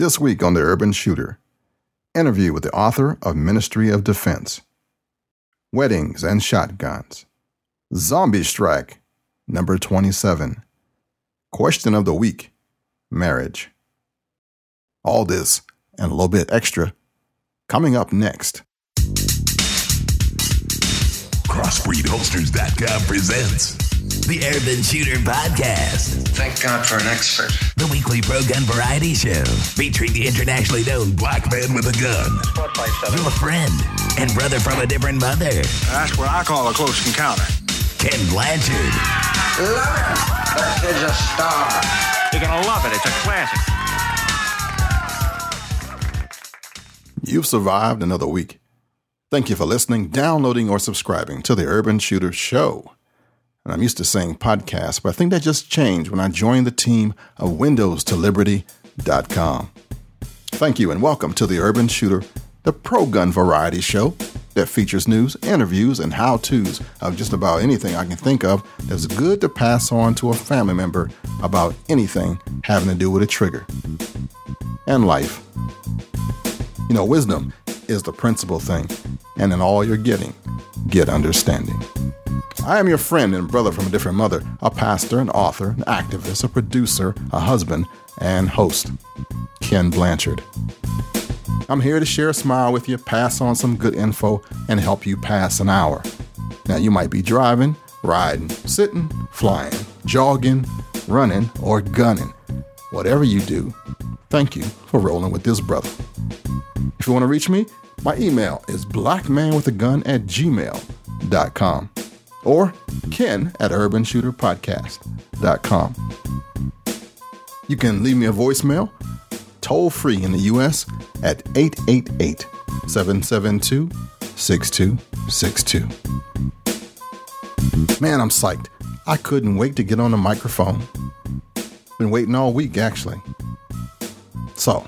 This week on The Urban Shooter, interview with the author of Ministry of Defense, Weddings and Shotguns, Zombie Strike, number 27, Question of the Week, Marriage. All this and a little bit extra coming up next. CrossbreedHolsters.com presents the Urban Shooter Podcast. Thank God for an expert. The weekly pro gun variety show featuring the internationally known black man with a gun. Your friend and brother from a different mother, That's what I call a close encounter. Kenn Blanchard. Love it. That kid's a star. You're gonna love it. It's a classic. You've survived another week. Thank you for listening, downloading, or subscribing to the Urban Shooter Show. And I'm used to saying podcast, but I think that just changed when I joined the team of Windows to Liberty.com. Thank you and welcome to the Urban Shooter, the pro gun variety show that features news, interviews, and how to's of just about anything I can think of that's good to pass on to a family member about anything having to do with a trigger and life. You know, wisdom is the principal thing, and in all you're getting, get understanding. I am your friend and brother from a different mother, a pastor, an author, an activist, a producer, a husband, and host, Kenn Blanchard. I'm here to share a smile with you, pass on some good info, and help you pass an hour. Now, you might be driving, riding, sitting, flying, jogging, running, or gunning. Whatever you do, thank you for rolling with this brother. If you want to reach me, my email is blackmanwithagun at gmail.com or ken at urbanshooterpodcast.com. You can leave me a voicemail toll free in the U.S. at 888 772 6262. Man, I'm psyched. I couldn't wait to get on the microphone. Been waiting all week, actually. So,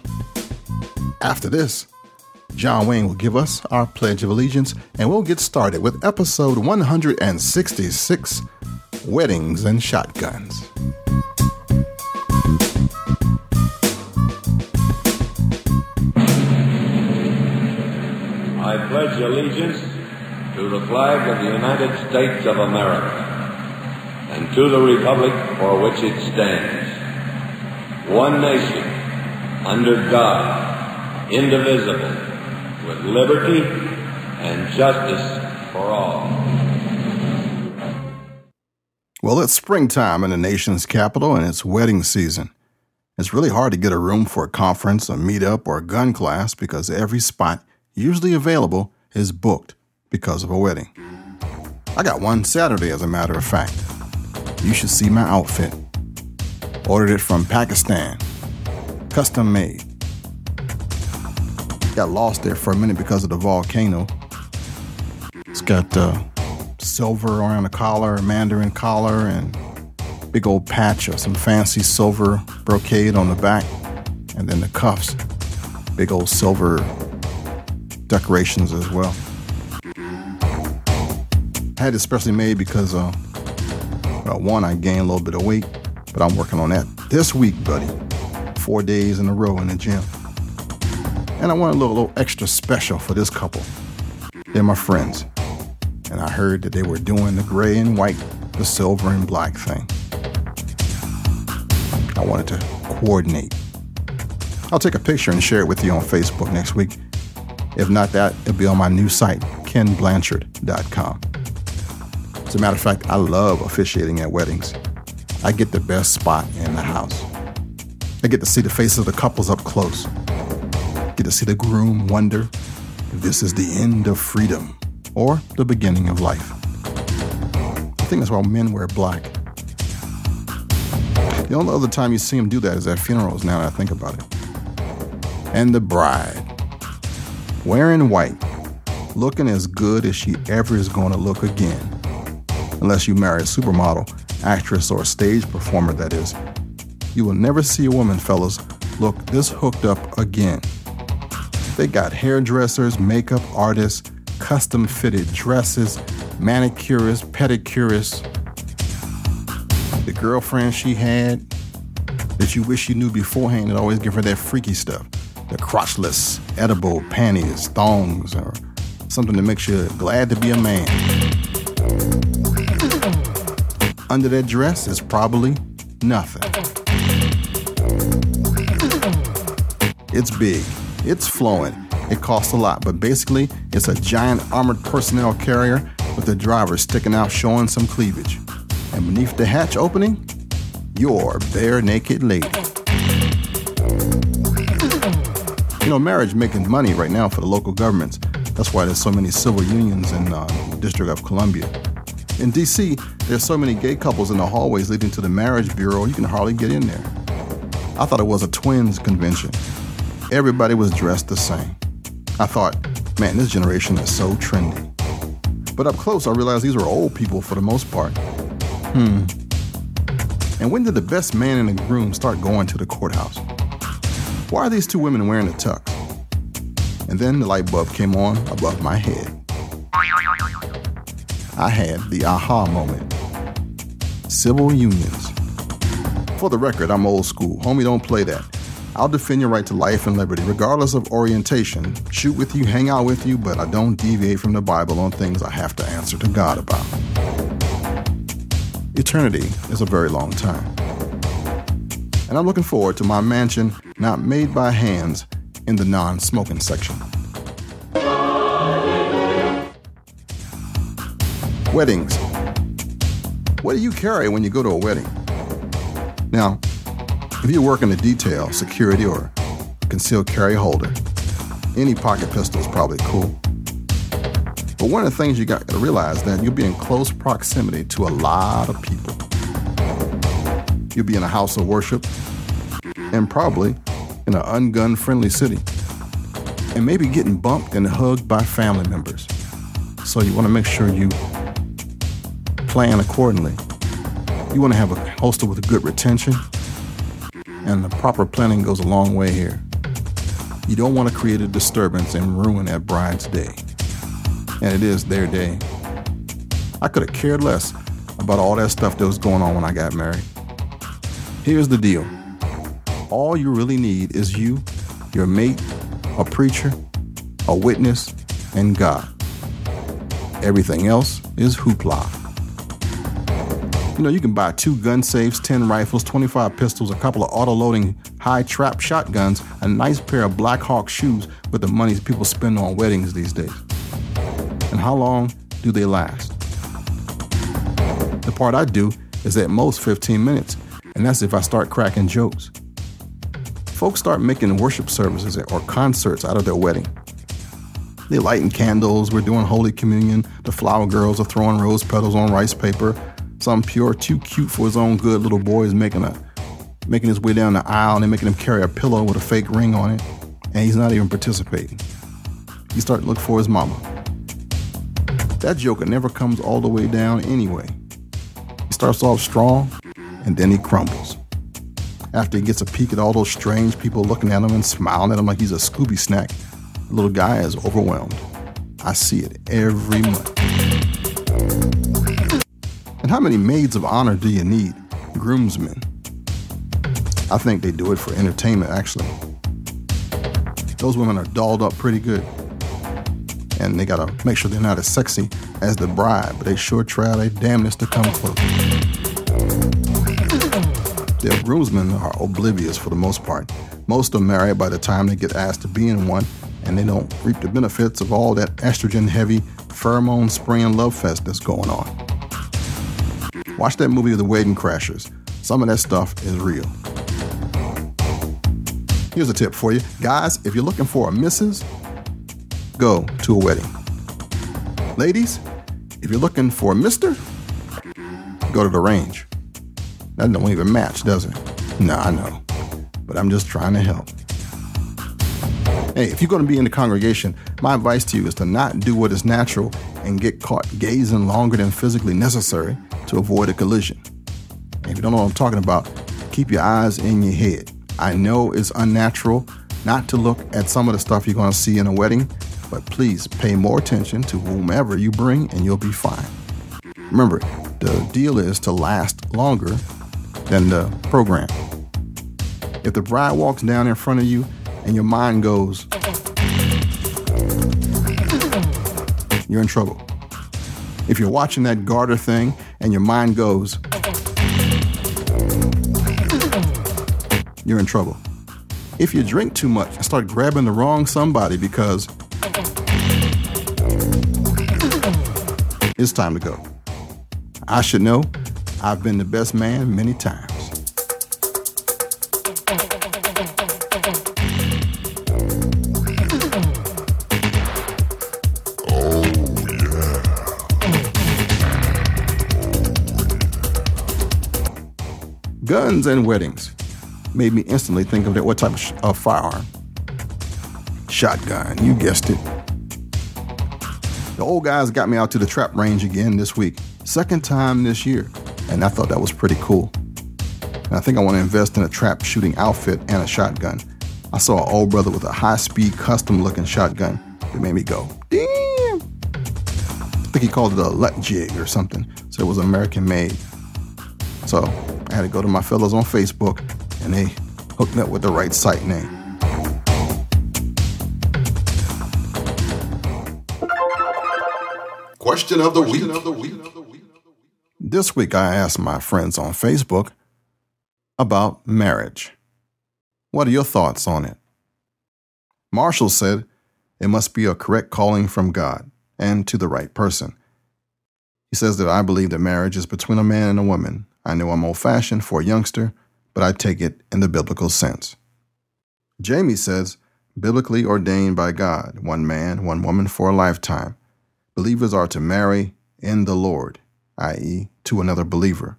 after this, John Wayne will give us our Pledge of Allegiance, and we'll get started with episode 166 Weddings and Shotguns. I pledge allegiance to the flag of the United States of America and to the republic for which it stands, one nation, under God, indivisible, with liberty and justice for all. Well, it's springtime in the nation's capital and it's wedding season. It's really hard to get a room for a conference, a meetup, or a gun class because every spot usually available is booked because of a wedding. I got one Saturday, as a matter of fact. You should see my outfit. Ordered it from Pakistan, custom made. Got lost there for a minute because of the volcano. It's got uh, silver around the collar, mandarin collar, and big old patch of some fancy silver brocade on the back, and then the cuffs, big old silver decorations as well. I had it specially made because, uh, well, one, I gained a little bit of weight, but I'm working on that this week, buddy. Four days in a row in the gym. And I want a little, little extra special for this couple. They're my friends. And I heard that they were doing the gray and white, the silver and black thing. I wanted to coordinate. I'll take a picture and share it with you on Facebook next week. If not that, it'll be on my new site, kennblanchard.com. As a matter of fact, I love officiating at weddings. I get the best spot in the house. I get to see the faces of the couples up close. Get to see the groom wonder if this is the end of freedom or the beginning of life. I think that's why men wear black. The only other time you see them do that is at funerals now that I think about it. And the bride, wearing white, looking as good as she ever is going to look again. Unless you marry a supermodel, actress, or stage performer, that is. You will never see a woman, fellas, look this hooked up again. They got hairdressers, makeup artists, custom fitted dresses, manicurists, pedicurists. The girlfriend she had, that you wish you knew beforehand that always give her that freaky stuff. The crotchless, edible panties, thongs, or something that makes you glad to be a man. Under that dress is probably nothing. It's big, it's flowing, it costs a lot, but basically, it's a giant armored personnel carrier with the driver sticking out showing some cleavage. And beneath the hatch opening, your bare naked lady. You know, marriage making money right now for the local governments. That's why there's so many civil unions in uh, District of Columbia. In D.C., there's so many gay couples in the hallways leading to the marriage bureau, you can hardly get in there. I thought it was a twins convention. Everybody was dressed the same. I thought, man, this generation is so trendy. But up close, I realized these were old people for the most part. Hmm. And when did the best man and the groom start going to the courthouse? Why are these two women wearing a tux? And then the light bulb came on above my head. I had the aha moment. Civil unions. For the record, I'm old school. Homie, don't play that. I'll defend your right to life and liberty, regardless of orientation, shoot with you, hang out with you, but I don't deviate from the Bible on things I have to answer to God about. Eternity is a very long time. And I'm looking forward to my mansion not made by hands in the non smoking section. Weddings. What do you carry when you go to a wedding? Now, if you work in the detail, security, or concealed carry holder, any pocket pistol is probably cool. But one of the things you got to realize that you'll be in close proximity to a lot of people. You'll be in a house of worship and probably in an ungun friendly city. And maybe getting bumped and hugged by family members. So you want to make sure you plan accordingly. You want to have a holster with a good retention and the proper planning goes a long way here. You don't want to create a disturbance and ruin that bride's day. And it is their day. I could have cared less about all that stuff that was going on when I got married. Here's the deal all you really need is you, your mate, a preacher, a witness, and God. Everything else is hoopla. You know, you can buy two gun safes, 10 rifles, 25 pistols, a couple of auto-loading high-trap shotguns, a nice pair of Black Hawk shoes with the money people spend on weddings these days. And how long do they last? The part I do is at most 15 minutes, and that's if I start cracking jokes. Folks start making worship services or concerts out of their wedding. They lighting candles, we're doing Holy Communion, the flower girls are throwing rose petals on rice paper, some pure, too cute for his own good little boy is making a making his way down the aisle and they're making him carry a pillow with a fake ring on it, and he's not even participating. He starts to look for his mama. That joker never comes all the way down anyway. He starts off strong, and then he crumbles. After he gets a peek at all those strange people looking at him and smiling at him like he's a Scooby snack, the little guy is overwhelmed. I see it every month. And how many maids of honor do you need? Groomsmen. I think they do it for entertainment, actually. Those women are dolled up pretty good. And they gotta make sure they're not as sexy as the bride, but they sure try their damnedest to come close. Their groomsmen are oblivious for the most part. Most are married by the time they get asked to be in one, and they don't reap the benefits of all that estrogen heavy, pheromone spraying love fest that's going on. Watch that movie, of The Wedding Crashers. Some of that stuff is real. Here's a tip for you. Guys, if you're looking for a missus, go to a wedding. Ladies, if you're looking for a mister, go to the range. That don't even match, does it? Nah, I know. But I'm just trying to help. Hey, if you're going to be in the congregation, my advice to you is to not do what is natural and get caught gazing longer than physically necessary to avoid a collision. If you don't know what I'm talking about, keep your eyes in your head. I know it's unnatural not to look at some of the stuff you're going to see in a wedding, but please pay more attention to whomever you bring and you'll be fine. Remember, the deal is to last longer than the program. If the bride walks down in front of you and your mind goes, you're in trouble. If you're watching that garter thing and your mind goes, you're in trouble. If you drink too much and start grabbing the wrong somebody because it's time to go. I should know I've been the best man many times. Guns and weddings made me instantly think of that. What type of, sh- of firearm? Shotgun. You guessed it. The old guys got me out to the trap range again this week. Second time this year. And I thought that was pretty cool. And I think I want to invest in a trap shooting outfit and a shotgun. I saw an old brother with a high speed custom looking shotgun that made me go, damn. I think he called it a Ljutic or something. So it was American made. So I had to go to my fellows on Facebook and they hooked me up with the right site name. Question of the week. This week I asked my friends on Facebook about marriage. What are your thoughts on it? Marshall said it must be a correct calling from God and to the right person. He says that I believe that marriage is between a man and a woman. I know I'm old fashioned for a youngster, but I take it in the biblical sense. Jamie says, biblically ordained by God, one man, one woman for a lifetime. Believers are to marry in the Lord, i.e., to another believer.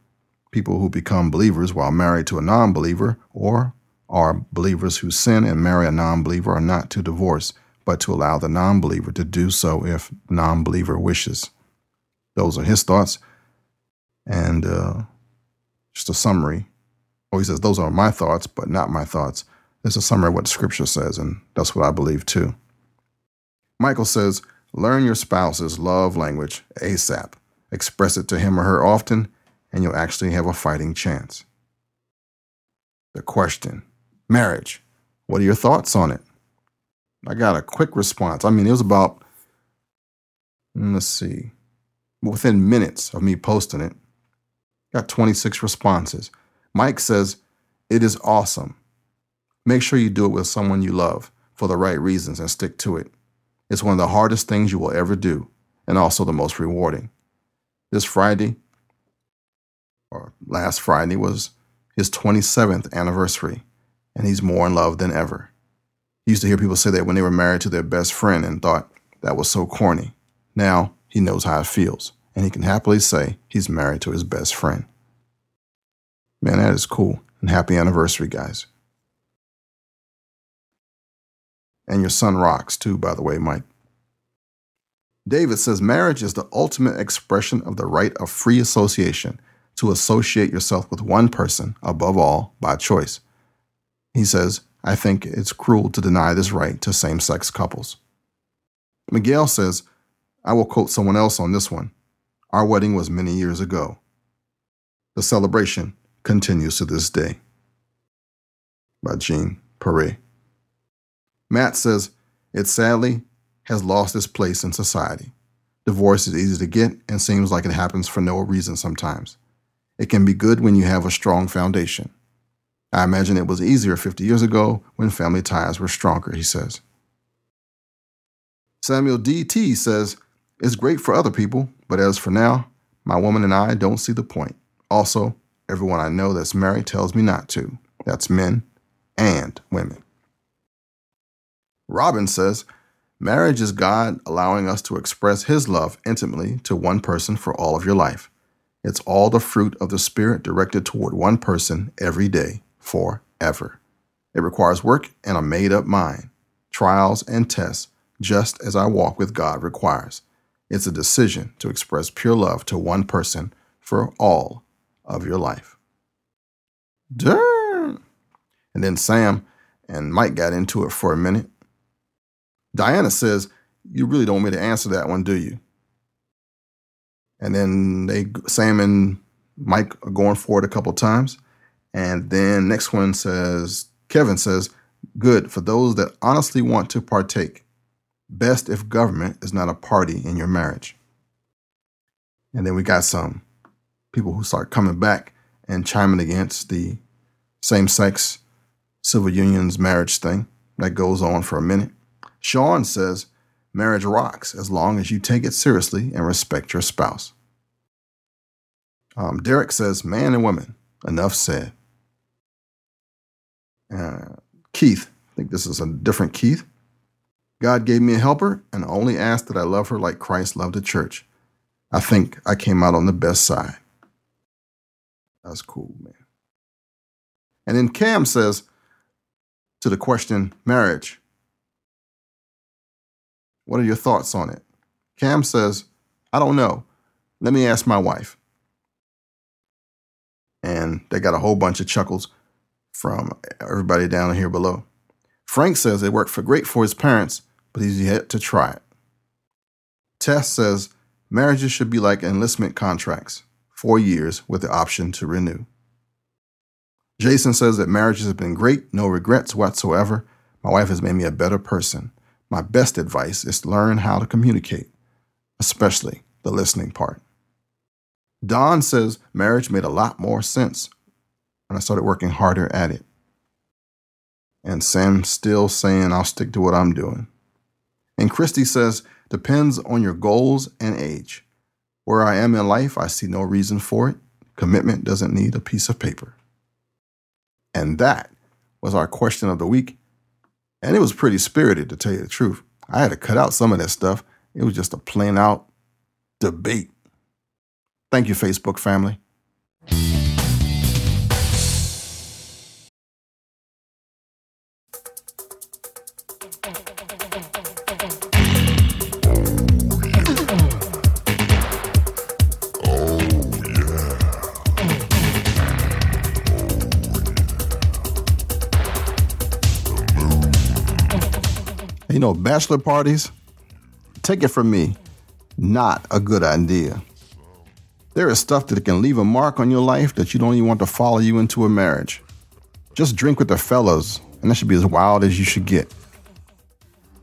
People who become believers while married to a non believer or are believers who sin and marry a non believer are not to divorce, but to allow the non believer to do so if non believer wishes. Those are his thoughts. And uh, just a summary. Oh, he says, Those are my thoughts, but not my thoughts. It's a summary of what scripture says, and that's what I believe too. Michael says, Learn your spouse's love language ASAP. Express it to him or her often, and you'll actually have a fighting chance. The question Marriage. What are your thoughts on it? I got a quick response. I mean, it was about, let's see, within minutes of me posting it, got 26 responses. Mike says, It is awesome. Make sure you do it with someone you love for the right reasons and stick to it. It's one of the hardest things you will ever do, and also the most rewarding. This Friday, or last Friday, was his 27th anniversary, and he's more in love than ever. He used to hear people say that when they were married to their best friend and thought that was so corny. Now he knows how it feels, and he can happily say he's married to his best friend. Man, that is cool. And happy anniversary, guys. And your son rocks too, by the way, Mike. David says marriage is the ultimate expression of the right of free association to associate yourself with one person above all by choice. He says, I think it's cruel to deny this right to same sex couples. Miguel says, I will quote someone else on this one. Our wedding was many years ago. The celebration continues to this day. By Gene Perret. Matt says, it sadly has lost its place in society. Divorce is easy to get and seems like it happens for no reason sometimes. It can be good when you have a strong foundation. I imagine it was easier 50 years ago when family ties were stronger, he says. Samuel D.T. says, It's great for other people, but as for now, my woman and I don't see the point. Also, everyone I know that's married tells me not to. That's men and women. Robin says, Marriage is God allowing us to express His love intimately to one person for all of your life. It's all the fruit of the Spirit directed toward one person every day, forever. It requires work and a made up mind, trials and tests, just as our walk with God requires. It's a decision to express pure love to one person for all of your life. Darn! And then Sam and Mike got into it for a minute. Diana says, You really don't want me to answer that one, do you? And then they Sam and Mike are going for it a couple times. And then next one says Kevin says, Good for those that honestly want to partake. Best if government is not a party in your marriage. And then we got some people who start coming back and chiming against the same sex civil unions marriage thing that goes on for a minute. Sean says marriage rocks as long as you take it seriously and respect your spouse. Um, Derek says man and woman, enough said. Uh, Keith, I think this is a different Keith. God gave me a helper and only asked that I love her like Christ loved the church. I think I came out on the best side. That's cool, man. And then Cam says to the question, marriage, what are your thoughts on it? Cam says, I don't know. Let me ask my wife. And they got a whole bunch of chuckles from everybody down here below. Frank says it worked for great for his parents, but he's yet to try it. Tess says marriages should be like enlistment contracts, four years with the option to renew. Jason says that marriages have been great, no regrets whatsoever. My wife has made me a better person. My best advice is to learn how to communicate, especially the listening part. Don says marriage made a lot more sense when I started working harder at it. And Sam's still saying I'll stick to what I'm doing. And Christy says depends on your goals and age. Where I am in life, I see no reason for it. Commitment doesn't need a piece of paper. And that was our question of the week. And it was pretty spirited, to tell you the truth. I had to cut out some of that stuff. It was just a plain out debate. Thank you, Facebook family. Know, bachelor parties, take it from me, not a good idea. There is stuff that can leave a mark on your life that you don't even want to follow you into a marriage. Just drink with the fellas, and that should be as wild as you should get.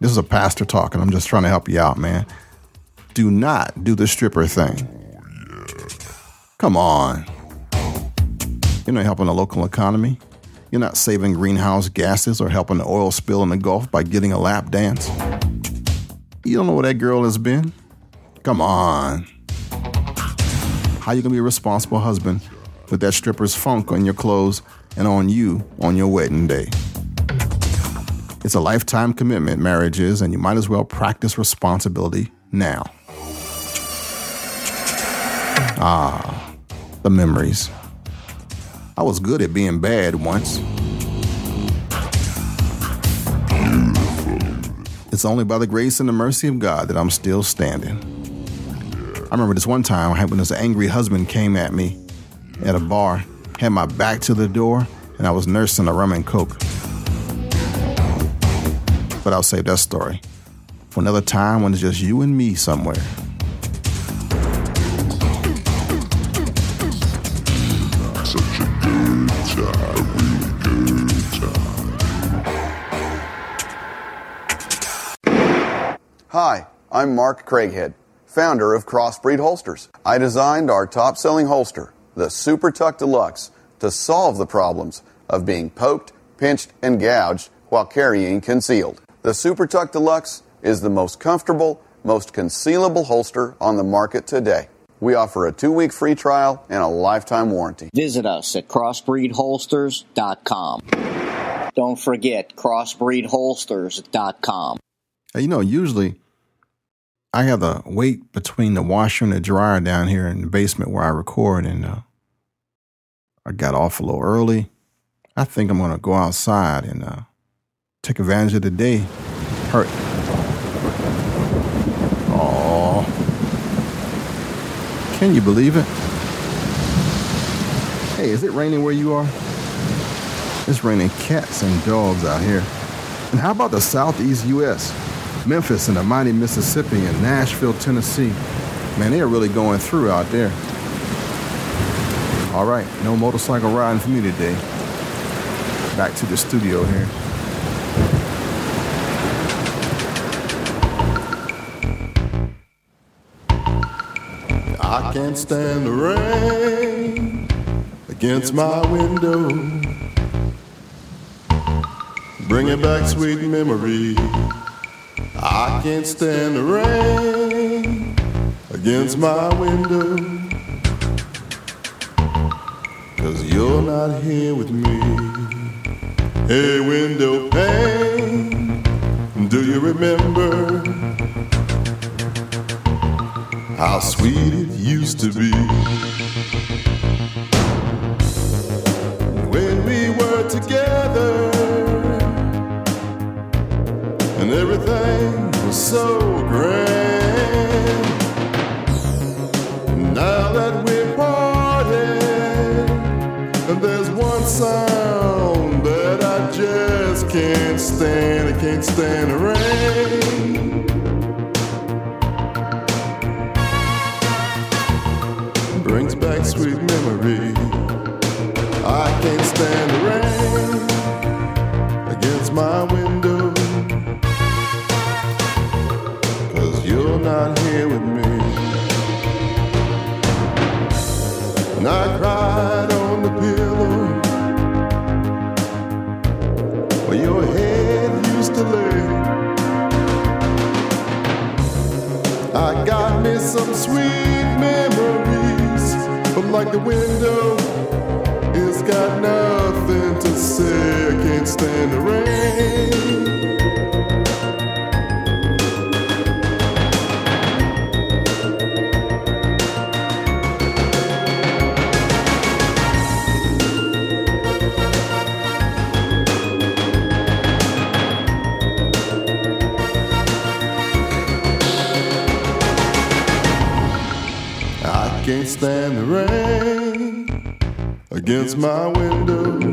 This is a pastor talking. I'm just trying to help you out, man. Do not do the stripper thing. Come on. You're not helping the local economy. You're not saving greenhouse gases or helping the oil spill in the Gulf by getting a lap dance. You don't know where that girl has been? Come on. How you gonna be a responsible husband with that stripper's funk on your clothes and on you on your wedding day? It's a lifetime commitment, marriage is, and you might as well practice responsibility now. Ah, the memories. I was good at being bad once. It's only by the grace and the mercy of God that I'm still standing. I remember this one time when this angry husband came at me at a bar, had my back to the door, and I was nursing a rum and coke. But I'll save that story for another time when it's just you and me somewhere. Hi, I'm Mark Craighead, founder of Crossbreed Holsters. I designed our top selling holster, the Super Tuck Deluxe, to solve the problems of being poked, pinched, and gouged while carrying concealed. The Super Tuck Deluxe is the most comfortable, most concealable holster on the market today. We offer a two week free trial and a lifetime warranty. Visit us at crossbreedholsters.com. Don't forget crossbreedholsters.com. You know, usually I have the wait between the washer and the dryer down here in the basement where I record, and uh, I got off a little early. I think I'm going to go outside and uh, take advantage of the day. Hurt. Can you believe it? Hey, is it raining where you are? It's raining cats and dogs out here. And how about the southeast U.S.? Memphis and the mighty Mississippi and Nashville, Tennessee. Man, they are really going through out there. All right, no motorcycle riding for me today. back to the studio here. I can't stand the rain against my window. Bringing back sweet memories. I can't stand the rain against my window. Cause you're not here with me. Hey, window pane, do you remember how sweet it used to be? When we were together and everything was so grand. Now that we're parted, and there's one sound that I just can't stand. I can't stand the rain. Not here with me. And I cried on the pillow where your head used to lay. I got me some sweet memories, but like the window, it's got nothing to say. I can't stand the rain. Stand the rain against my window.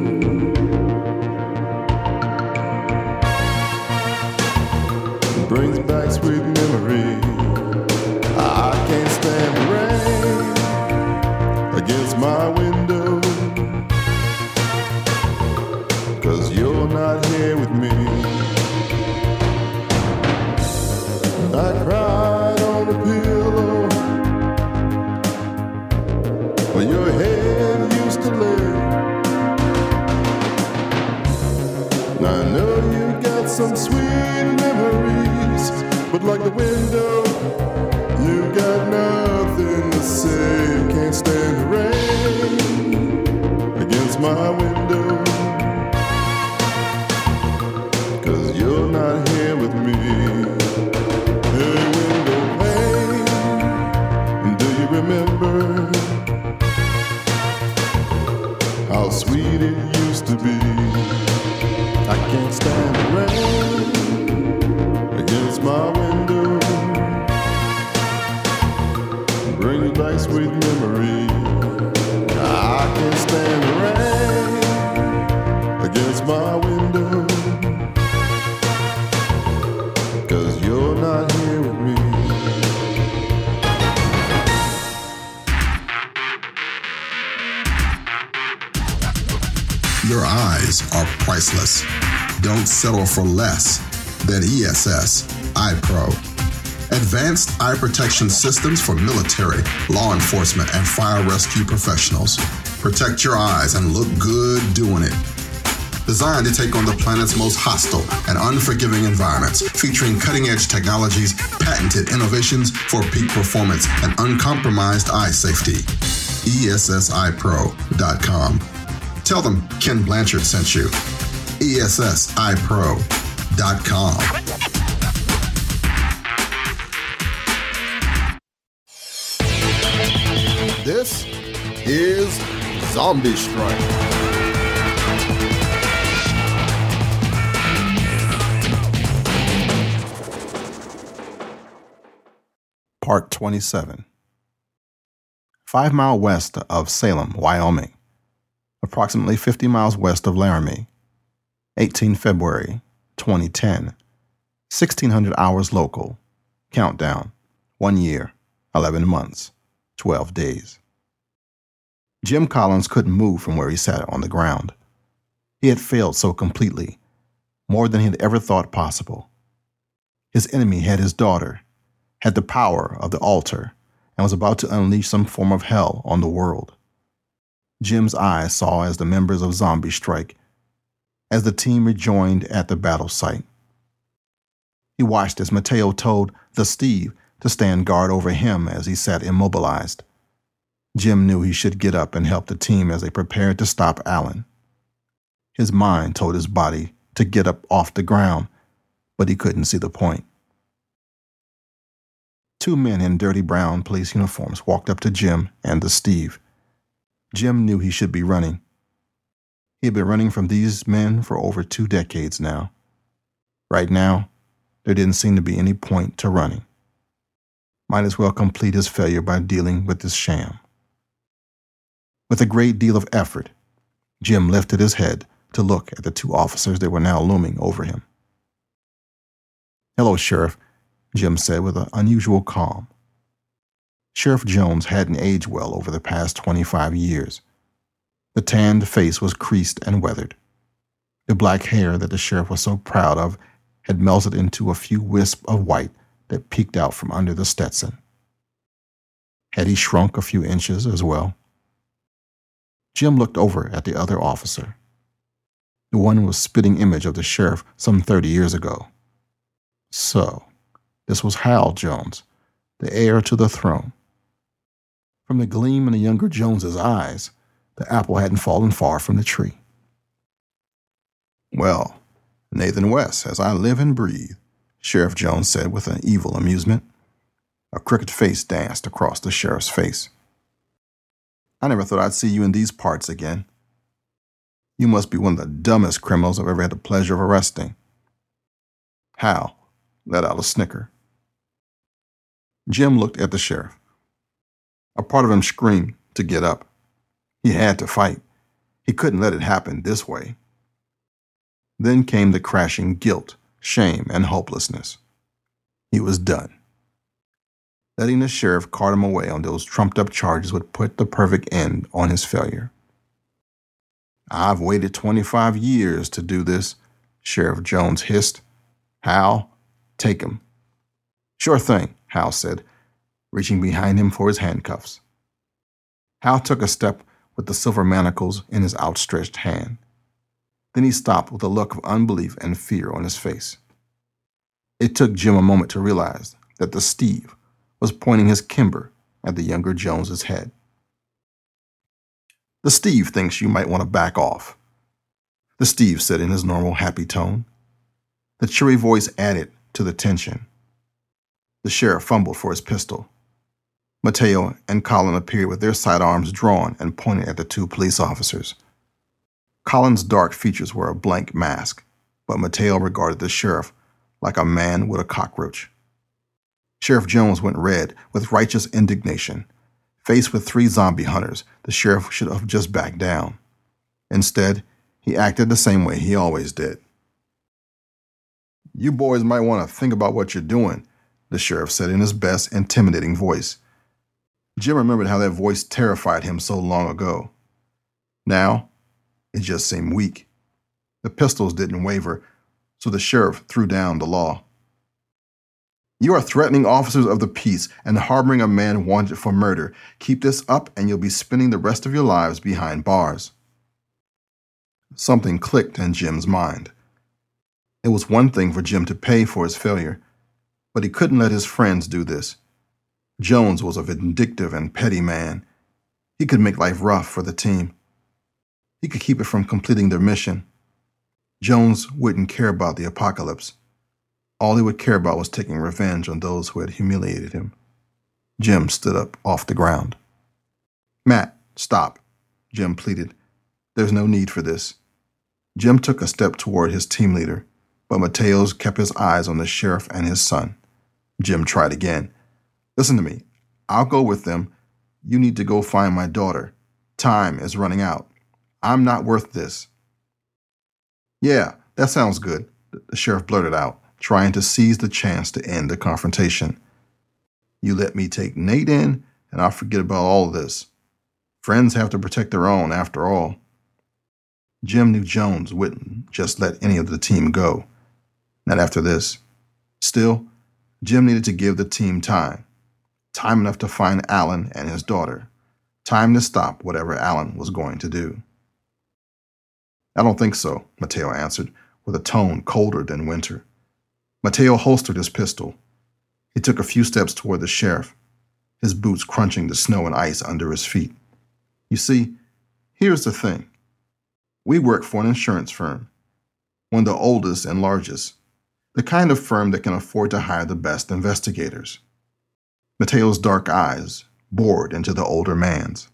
The window, you got nothing to say. Can't stand the rain against my window. Cause you're not here with me. Hey, window pane, do you remember? how sweet it used to be. I can't stand for less than ESS Eye Pro. Advanced eye protection systems for military, law enforcement, and fire rescue professionals. Protect your eyes and look good doing it. Designed to take on the planet's most hostile and unforgiving environments, featuring cutting edge technologies, patented innovations for peak performance, and uncompromised eye safety. ESSEyePro.com. Tell them Kenn Blanchard sent you. ESSEyePro.com. This is Zombie Strike. Part 27. Five mile west of Salem, Wyoming, approximately 50 miles west of Laramie, 18 February 2010, 1600 hours local, countdown, one year, 11 months, 12 days. Jim Collins couldn't move from where he sat on the ground. He had failed so completely, more than he had ever thought possible. His enemy had his daughter, had the power of the altar, and was about to unleash some form of hell on the world. Jim's eyes saw as the members of Zombie Strike, as the team rejoined at the battle site. He watched as Mateo told the Steve to stand guard over him as he sat immobilized. Jim knew he should get up and help the team as they prepared to stop Allen. His mind told his body to get up off the ground, but he couldn't see the point. Two men in dirty brown police uniforms walked up to Jim and the Steve. Jim knew he should be running. He had been running from these men for over two decades now. Right now, there didn't seem to be any point to running. Might as well complete his failure by dealing with this sham. With a great deal of effort, Jim lifted his head to look at the two officers that were now looming over him. Hello, Sheriff, Jim said with an unusual calm. Sheriff Jones hadn't aged well over the past 25 years. The tanned face was creased and weathered. The black hair that the sheriff was so proud of had melted into a few wisps of white that peeked out from under the Stetson. Had he shrunk a few inches as well? Jim looked over at the other officer. The one was spitting image of the sheriff some 30 years ago. So, this was Hal Jones, the heir to the throne. From the gleam in the younger Jones's eyes, the apple hadn't fallen far from the tree. Well, Nathan West, as I live and breathe, Sheriff Jones said with an evil amusement. A crooked face danced across the sheriff's face. I never thought I'd see you in these parts again. You must be one of the dumbest criminals I've ever had the pleasure of arresting. Hal let out a snicker. Jim looked at the sheriff. A part of him screamed to get up. He had to fight. He couldn't let it happen this way. Then came the crashing guilt, shame, and hopelessness. He was done. Letting the sheriff cart him away on those trumped up charges would put the perfect end on his failure. I've waited 25 years to do this, Sheriff Jones hissed. Hal, take him. Sure thing, Hal said, reaching behind him for his handcuffs. Hal took a step with the silver manacles in his outstretched hand. Then he stopped with a look of unbelief and fear on his face. It took Jim a moment to realize that the Steve was pointing his kimber at the younger Jones's head. The Steve thinks you might want to back off. The Steve said in his normal happy tone. The cheery voice added to the tension. The sheriff fumbled for his pistol. Mateo and Colin appeared with their sidearms drawn and pointed at the two police officers. Colin's dark features were a blank mask, but Mateo regarded the sheriff like a man with a cockroach. Sheriff Jones went red with righteous indignation. Faced with three zombie hunters, the sheriff should have just backed down. Instead, he acted the same way he always did. You boys might want to think about what you're doing, the sheriff said in his best intimidating voice. Jim remembered how that voice terrified him so long ago. Now, it just seemed weak. The pistols didn't waver, so the sheriff threw down the law. You are threatening officers of the peace and harboring a man wanted for murder. Keep this up, and you'll be spending the rest of your lives behind bars. Something clicked in Jim's mind. It was one thing for Jim to pay for his failure, but he couldn't let his friends do this. Jones was a vindictive and petty man. He could make life rough for the team. He could keep it from completing their mission. Jones wouldn't care about the apocalypse. All he would care about was taking revenge on those who had humiliated him. Jim stood up off the ground. Matt, stop, Jim pleaded. There's no need for this. Jim took a step toward his team leader, but Mateos kept his eyes on the sheriff and his son. Jim tried again. Listen to me. I'll go with them. You need to go find my daughter. Time is running out. I'm not worth this. Yeah, that sounds good, the sheriff blurted out, trying to seize the chance to end the confrontation. You let me take Nate in, and I'll forget about all this. Friends have to protect their own, after all. Jim knew Jones wouldn't just let any of the team go. Not after this. Still, Jim needed to give the team time. Time enough to find Alan and his daughter. Time to stop whatever Alan was going to do. I don't think so, Mateo answered, with a tone colder than winter. Mateo holstered his pistol. He took a few steps toward the sheriff, his boots crunching the snow and ice under his feet. You see, here's the thing we work for an insurance firm, one of the oldest and largest, the kind of firm that can afford to hire the best investigators. Mateo's dark eyes bored into the older man's.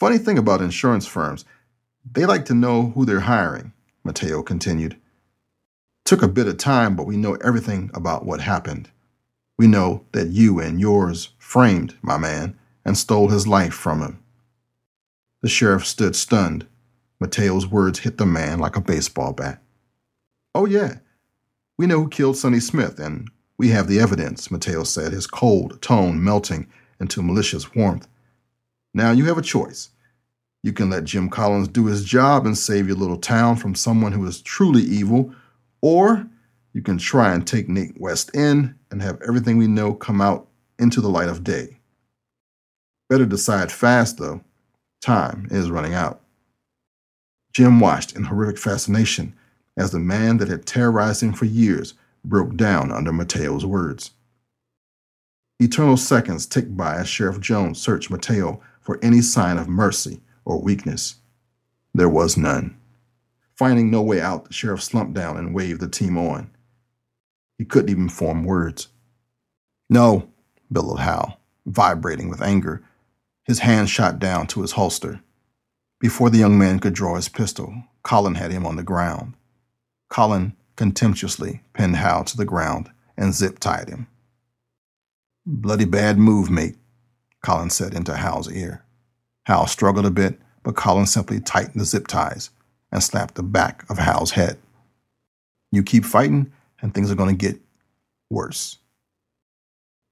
Funny thing about insurance firms, they like to know who they're hiring, Mateo continued. Took a bit of time, but we know everything about what happened. We know that you and yours framed my man and stole his life from him. The sheriff stood stunned, Mateo's words hit the man like a baseball bat. Oh, yeah. We know who killed Sonny Smith, and we have the evidence, Mateo said, his cold tone melting into malicious warmth. Now you have a choice. You can let Jim Collins do his job and save your little town from someone who is truly evil, or you can try and take Nate West in and have everything we know come out into the light of day. Better decide fast, though. Time is running out. Jim watched in horrific fascination as the man that had terrorized him for years broke down under Mateo's words. Eternal seconds ticked by as Sheriff Jones searched Mateo for any sign of mercy or weakness. There was none. Finding no way out, the sheriff slumped down and waved the team on. He couldn't even form words. No, bellowed Hal, vibrating with anger. His hand shot down to his holster. Before the young man could draw his pistol, Colin had him on the ground. Colin contemptuously pinned Hal to the ground and zip tied him. Bloody bad move, mate, Colin said into Hal's ear. Hal struggled a bit, but Colin simply tightened the zip ties and slapped the back of Hal's head. You keep fighting, and things are going to get worse.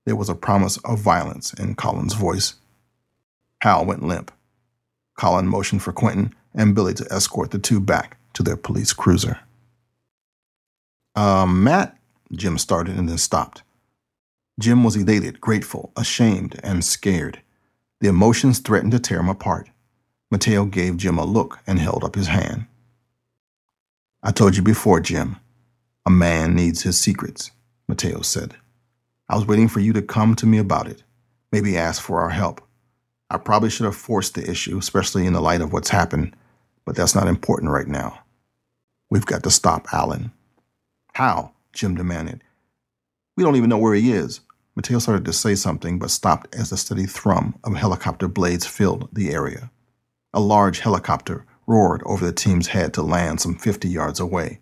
There was a promise of violence in Colin's voice. Hal went limp. Colin motioned for Quentin and Billy to escort the two back to their police cruiser. Uh, Matt, Jim started and then stopped. Jim was elated, grateful, ashamed, and scared. The emotions threatened to tear him apart. Mateo gave Jim a look and held up his hand. I told you before, Jim. A man needs his secrets, Mateo said. I was waiting for you to come to me about it, maybe ask for our help. I probably should have forced the issue, especially in the light of what's happened, but that's not important right now. We've got to stop Alan. How? Jim demanded. We don't even know where he is. Mateo started to say something, but stopped as the steady thrum of helicopter blades filled the area. A large helicopter roared over the team's head to land some 50 yards away.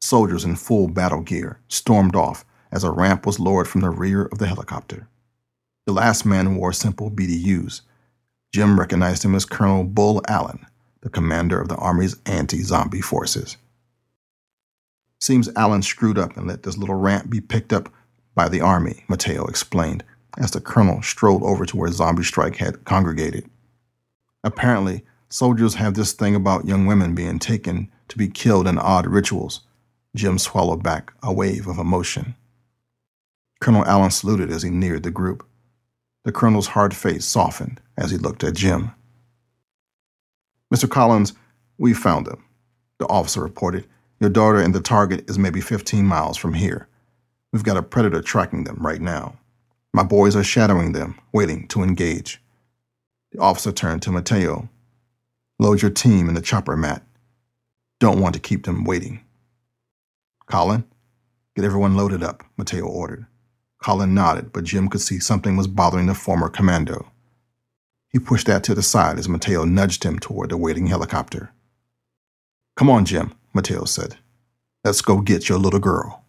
Soldiers in full battle gear stormed off as a ramp was lowered from the rear of the helicopter. The last man wore simple BDUs. Jim recognized him as Colonel Bull Allen, the commander of the Army's anti zombie forces. Seems Allen screwed up and let this little rant be picked up by the Army, Mateo explained as the colonel strolled over to where Zombie Strike had congregated. Apparently, soldiers have this thing about young women being taken to be killed in odd rituals. Jim swallowed back a wave of emotion. Colonel Allen saluted as he neared the group. The colonel's hard face softened as he looked at Jim. Mr. Collins, we found them, the officer reported. Your daughter and the target is maybe 15 miles from here. We've got a predator tracking them right now. My boys are shadowing them, waiting to engage. The officer turned to Mateo. Load your team in the chopper, Matt. Don't want to keep them waiting. Colin, get everyone loaded up, Mateo ordered. Colin nodded, but Jim could see something was bothering the former commando. He pushed that to the side as Mateo nudged him toward the waiting helicopter. Come on, Jim, Mateo said. Let's go get your little girl.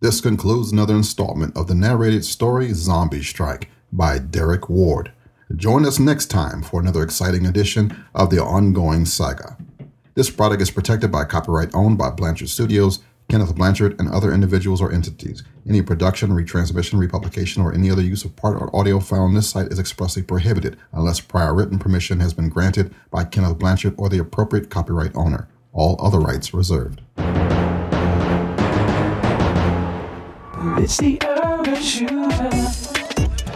This concludes another installment of the narrated story Zombie Strike by Derek Ward. Join us next time for another exciting edition of the ongoing saga. This product is protected by copyright owned by Blanchard Studios Kenneth Blanchard, and other individuals or entities. Any production, retransmission, republication, or any other use of part or audio found on this site is expressly prohibited unless prior written permission has been granted by Kenneth Blanchard or the appropriate copyright owner. All other rights reserved. It's the urban shooter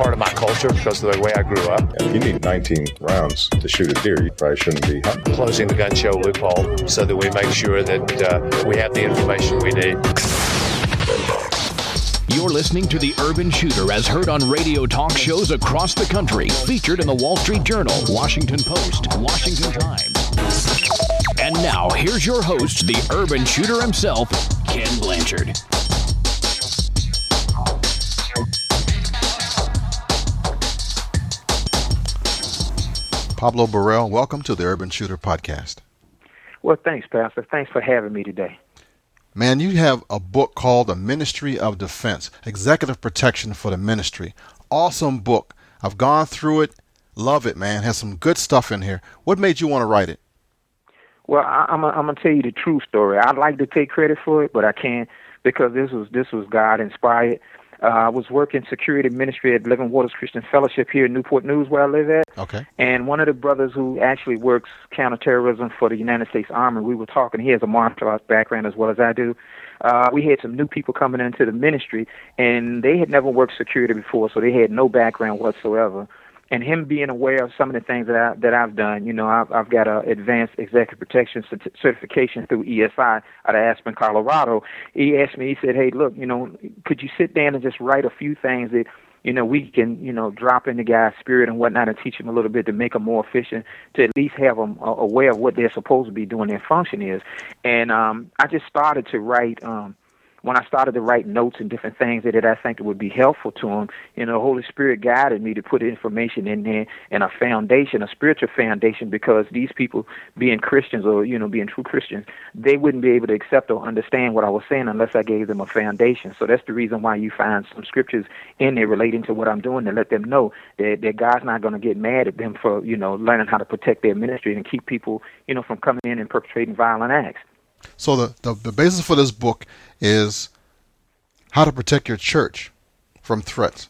part of my culture because of the way I grew up. If you need 19 rounds to shoot a deer, you probably shouldn't be hunting. Closing the gun show loophole so that we make sure that uh, we have the information we need. You're listening to The Urban Shooter as heard on radio talk shows across the country, featured in the Wall Street Journal, Washington Post, Washington Times. And now, here's your host, the urban shooter himself, Kenn Blanchard. Pablo Birriel, welcome to the Urban Shooter Podcast. Well, thanks, Pastor. Thanks for having me today. Man, you have a book called The Ministry of Defense Executive Protection for the Ministry. Awesome book. I've gone through it. Love it, man. Has some good stuff in here. What made you want to write it? Well, I, I'm I'm gonna tell you the true story. I'd like to take credit for it, but I can't because this was this was God inspired. Uh, I was working security ministry at Living Waters Christian Fellowship here in Newport News, where I live at. Okay. And one of the brothers who actually works counterterrorism for the United States Army, we were talking. He has a martial arts background as well as I do. Uh, we had some new people coming into the ministry, and they had never worked security before, so they had no background whatsoever and him being aware of some of the things that I that I've done. You know, I've I've got a advanced executive protection certification through ESI out of Aspen, Colorado. He asked me. He said, "Hey, look, you know, could you sit down and just write a few things that." You know, we can, you know, drop in the guy's spirit and whatnot and teach him a little bit to make him more efficient, to at least have them aware of what they're supposed to be doing, their function is. And um, I just started to write um, when I started to write notes and different things that I think would be helpful to them, you know, the Holy Spirit guided me to put information in there and a foundation, a spiritual foundation, because these people, being Christians or you know being true Christians, they wouldn't be able to accept or understand what I was saying unless I gave them a foundation. So that's the reason why you find some scriptures in there relating to what I'm doing to let them know that that God's not going to get mad at them for you know learning how to protect their ministry and keep people you know from coming in and perpetrating violent acts. So the, the, the basis for this book is how to protect your church from threats.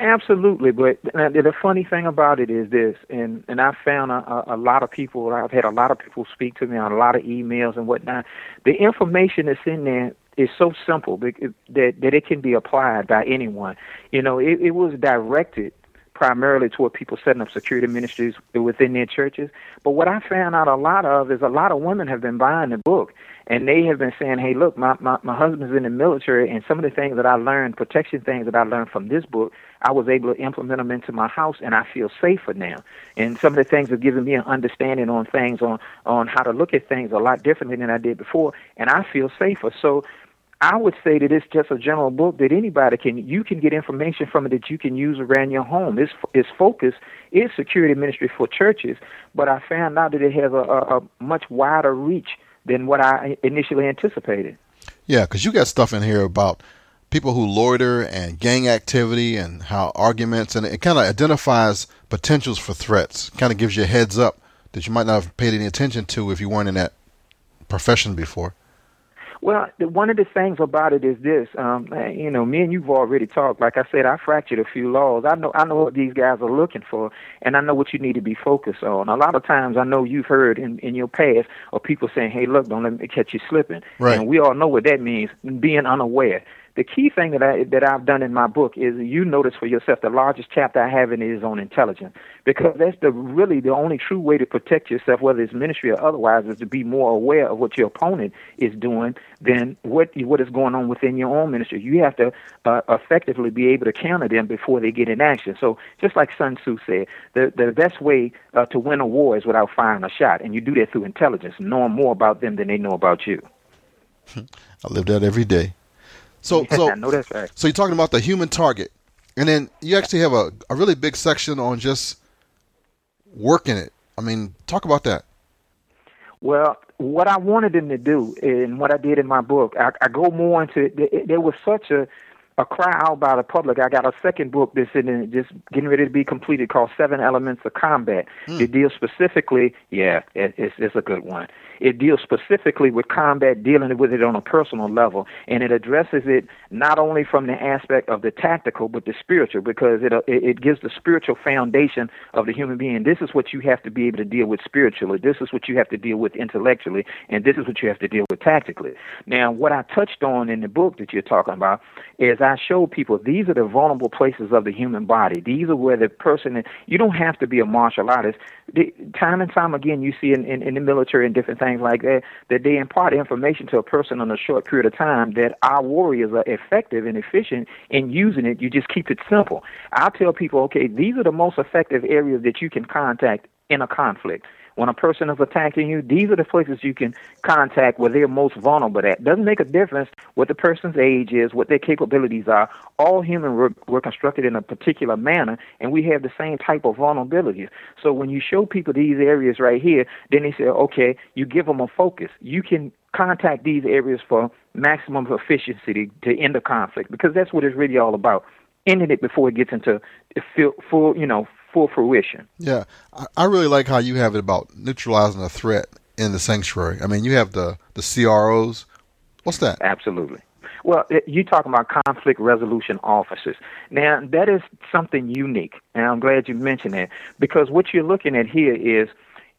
Absolutely, but the funny thing about it is this, and and I've found a, a lot of people. I've had a lot of people speak to me on a lot of emails and whatnot. The information that's in there is so simple that that it can be applied by anyone. You know, it, it was directed primarily toward people setting up security ministries within their churches. But what I found out a lot of is a lot of women have been buying the book and they have been saying, Hey, look, my, my, my husband's in the military and some of the things that I learned, protection things that I learned from this book, I was able to implement them into my house and I feel safer now. And some of the things have given me an understanding on things on on how to look at things a lot differently than I did before and I feel safer. So I would say that it's just a general book that anybody can you can get information from it that you can use around your home. Its its focus is security ministry for churches, but I found out that it has a, a, a much wider reach than what I initially anticipated. Yeah, because you got stuff in here about people who loiter and gang activity and how arguments and it kind of identifies potentials for threats. Kind of gives you a heads up that you might not have paid any attention to if you weren't in that profession before. Well, the, one of the things about it is this. Um, you know, me and you've already talked. Like I said, I fractured a few laws. I know, I know what these guys are looking for, and I know what you need to be focused on. A lot of times, I know you've heard in in your past of people saying, "Hey, look, don't let me catch you slipping." Right. And we all know what that means: being unaware the key thing that I that I've done in my book is you notice for yourself the largest chapter I have in it is on intelligence because that's the really the only true way to protect yourself, whether it's ministry or otherwise, is to be more aware of what your opponent is doing than what what is going on within your own ministry. You have to uh, effectively be able to counter them before they get in action. So just like Sun Tzu said, the the best way uh, to win a war is without firing a shot, and you do that through intelligence, knowing more about them than they know about you. I live that every day. So, so I know that's right. So you're talking about the human target, and then you actually have a, a really big section on just working it. I mean, talk about that. Well, what I wanted them to do, and what I did in my book, I, I go more into. it. There was such a a cry out by the public. I got a second book that's in just getting ready to be completed called Seven Elements of Combat. Hmm. It deals specifically, yeah, it, it's, it's a good one. It deals specifically with combat, dealing with it on a personal level, and it addresses it not only from the aspect of the tactical, but the spiritual, because it, uh, it, it gives the spiritual foundation of the human being. This is what you have to be able to deal with spiritually. This is what you have to deal with intellectually, and this is what you have to deal with tactically. Now, what I touched on in the book that you're talking about is I show people these are the vulnerable places of the human body. These are where the person, you don't have to be a martial artist. The, time and time again, you see in, in, in the military and different like that, that they impart information to a person in a short period of time that our warriors are effective and efficient in using it. You just keep it simple. I tell people, okay, these are the most effective areas that you can contact in a conflict when a person is attacking you, these are the places you can contact where they're most vulnerable at. Doesn't make a difference what the person's age is, what their capabilities are. All humans were, were constructed in a particular manner, and we have the same type of vulnerabilities. So when you show people these areas right here, then they say, okay, you give them a focus. You can contact these areas for maximum efficiency to end the conflict because that's what it's really all about. Ending it before it gets into full, full you know, full fruition. Yeah, I really like how you have it about neutralizing a threat in the sanctuary. I mean, you have the the CROs. What's that? Absolutely. Well, you're talking about conflict resolution officers. Now, that is something unique, and I'm glad you mentioned that because what you're looking at here is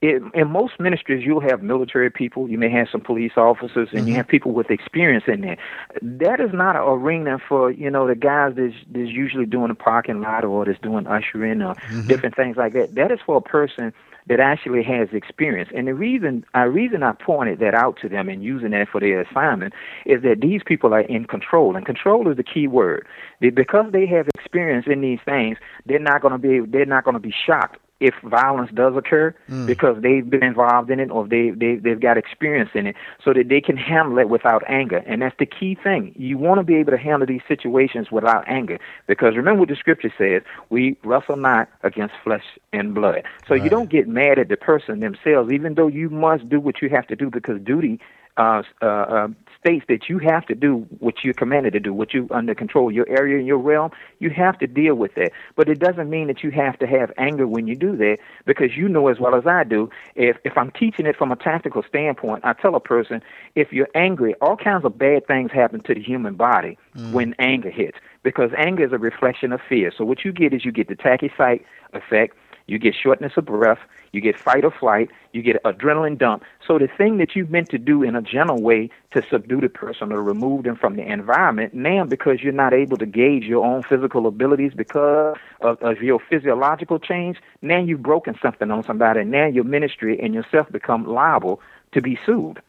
it, in most ministries, you'll have military people, you may have some police officers, and mm-hmm. you have people with experience in there. That is not an arena for you know the guys that's, that's usually doing the parking lot or that's doing ushering or mm-hmm. different things like that. That is for a person that actually has experience. And the reason I reason I pointed that out to them and using that for their assignment is that these people are in control, and control is the key word. Because they have experience in these things, they're not going to be they're not going to be shocked if violence does occur mm. because they've been involved in it or they, they they've got experience in it so that they can handle it without anger and that's the key thing you want to be able to handle these situations without anger because remember what the scripture says we wrestle not against flesh and blood so right. you don't get mad at the person themselves even though you must do what you have to do because duty uh, uh, uh, states that you have to do what you're commanded to do, what you under control, your area and your realm, you have to deal with that. But it doesn't mean that you have to have anger when you do that, because you know as well as I do, if if I'm teaching it from a tactical standpoint, I tell a person, if you're angry, all kinds of bad things happen to the human body mm. when anger hits, because anger is a reflection of fear. So what you get is you get the tachypsychia effect you get shortness of breath, you get fight or flight, you get adrenaline dump. So the thing that you meant to do in a gentle way to subdue the person or remove them from the environment, now because you're not able to gauge your own physical abilities because of, of your physiological change, now you've broken something on somebody, and now your ministry and yourself become liable to be sued.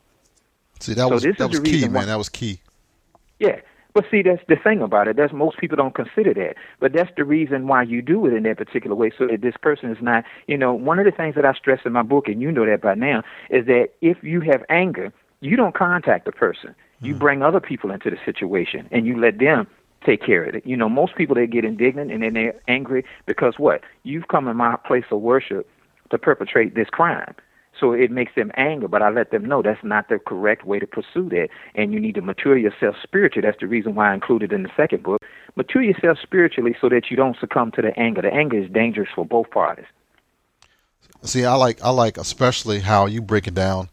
See, that so was that was key, man. Why, that was key. Yeah. But see, that's the thing about it. That's most people don't consider that. But that's the reason why you do it in that particular way, so that this person is not. You know, one of the things that I stress in my book, and you know that by now, is that if you have anger, you don't contact the person. You mm. bring other people into the situation, and you let them take care of it. You know, most people they get indignant and then they're angry because what? You've come in my place of worship to perpetrate this crime. So it makes them angry, but I let them know that's not the correct way to pursue that. And you need to mature yourself spiritually. That's the reason why I included in the second book. Mature yourself spiritually so that you don't succumb to the anger. The anger is dangerous for both parties. See, I like I like especially how you break it down.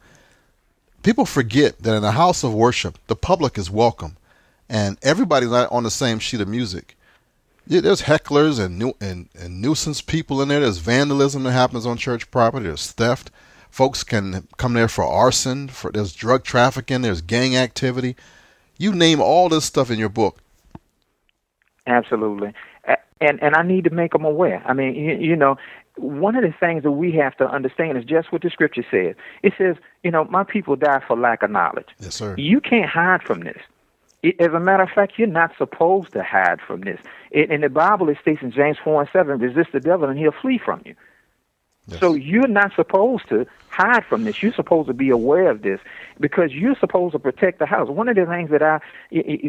People forget that in a house of worship, the public is welcome, and everybody's not on the same sheet of music. There's hecklers and, nu- and and nuisance people in there. There's vandalism that happens on church property. There's theft folks can come there for arson, for there's drug trafficking, there's gang activity. You name all this stuff in your book. Absolutely, and and I need to make them aware. I mean, you, you know, one of the things that we have to understand is just what the scripture says. It says, you know, my people die for lack of knowledge. Yes, sir. You can't hide from this. As a matter of fact, you're not supposed to hide from this. In the Bible, it states in James 4 and 7, resist the devil and he'll flee from you. Yes. So you're not supposed to hide from this. You're supposed to be aware of this because you're supposed to protect the house. One of the things that I,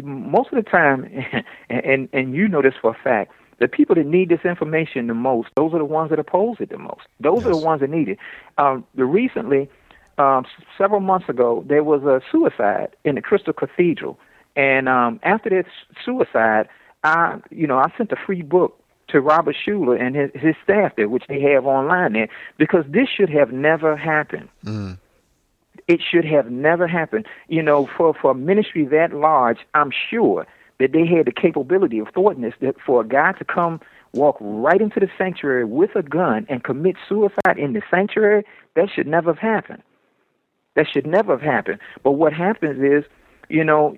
most of the time, and and you know this for a fact, the people that need this information the most, those are the ones that oppose it the most. Those yes. are the ones that need it. Um, the recently, um, several months ago, there was a suicide in the Crystal Cathedral And um, after that suicide, I, you know, I sent a free book to Robert Schuller and his, his staff there, which they have online there, because this should have never happened. Mm. It should have never happened. You know, for for a ministry that large, I'm sure that they had the capability of thwarting this. That for a guy to come walk right into the sanctuary with a gun and commit suicide in the sanctuary, that should never have happened. That should never have happened. But what happens is, you know,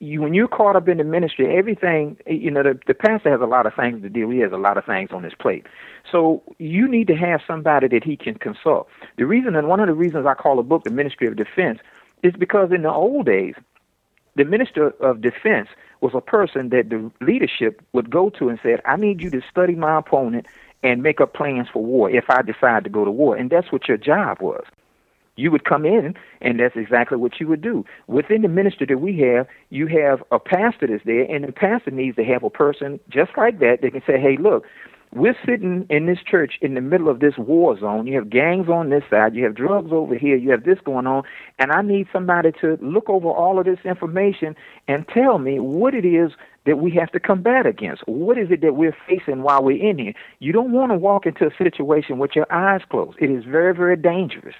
you when you're caught up in the ministry, everything you know, the, the pastor has a lot of things to deal. He has a lot of things on his plate. So you need to have somebody that he can consult. The reason, and one of the reasons I call a book the Ministry of Defense, is because in the old days, the minister of defense was a person that the leadership would go to and said, "I need you to study my opponent and make up plans for war if I decide to go to war." And that's what your job was you would come in and that's exactly what you would do within the ministry that we have you have a pastor that's there and the pastor needs to have a person just like that that can say hey look we're sitting in this church in the middle of this war zone. You have gangs on this side, you have drugs over here, you have this going on, and I need somebody to look over all of this information and tell me what it is that we have to combat against. What is it that we're facing while we're in here? You don't want to walk into a situation with your eyes closed. It is very, very dangerous.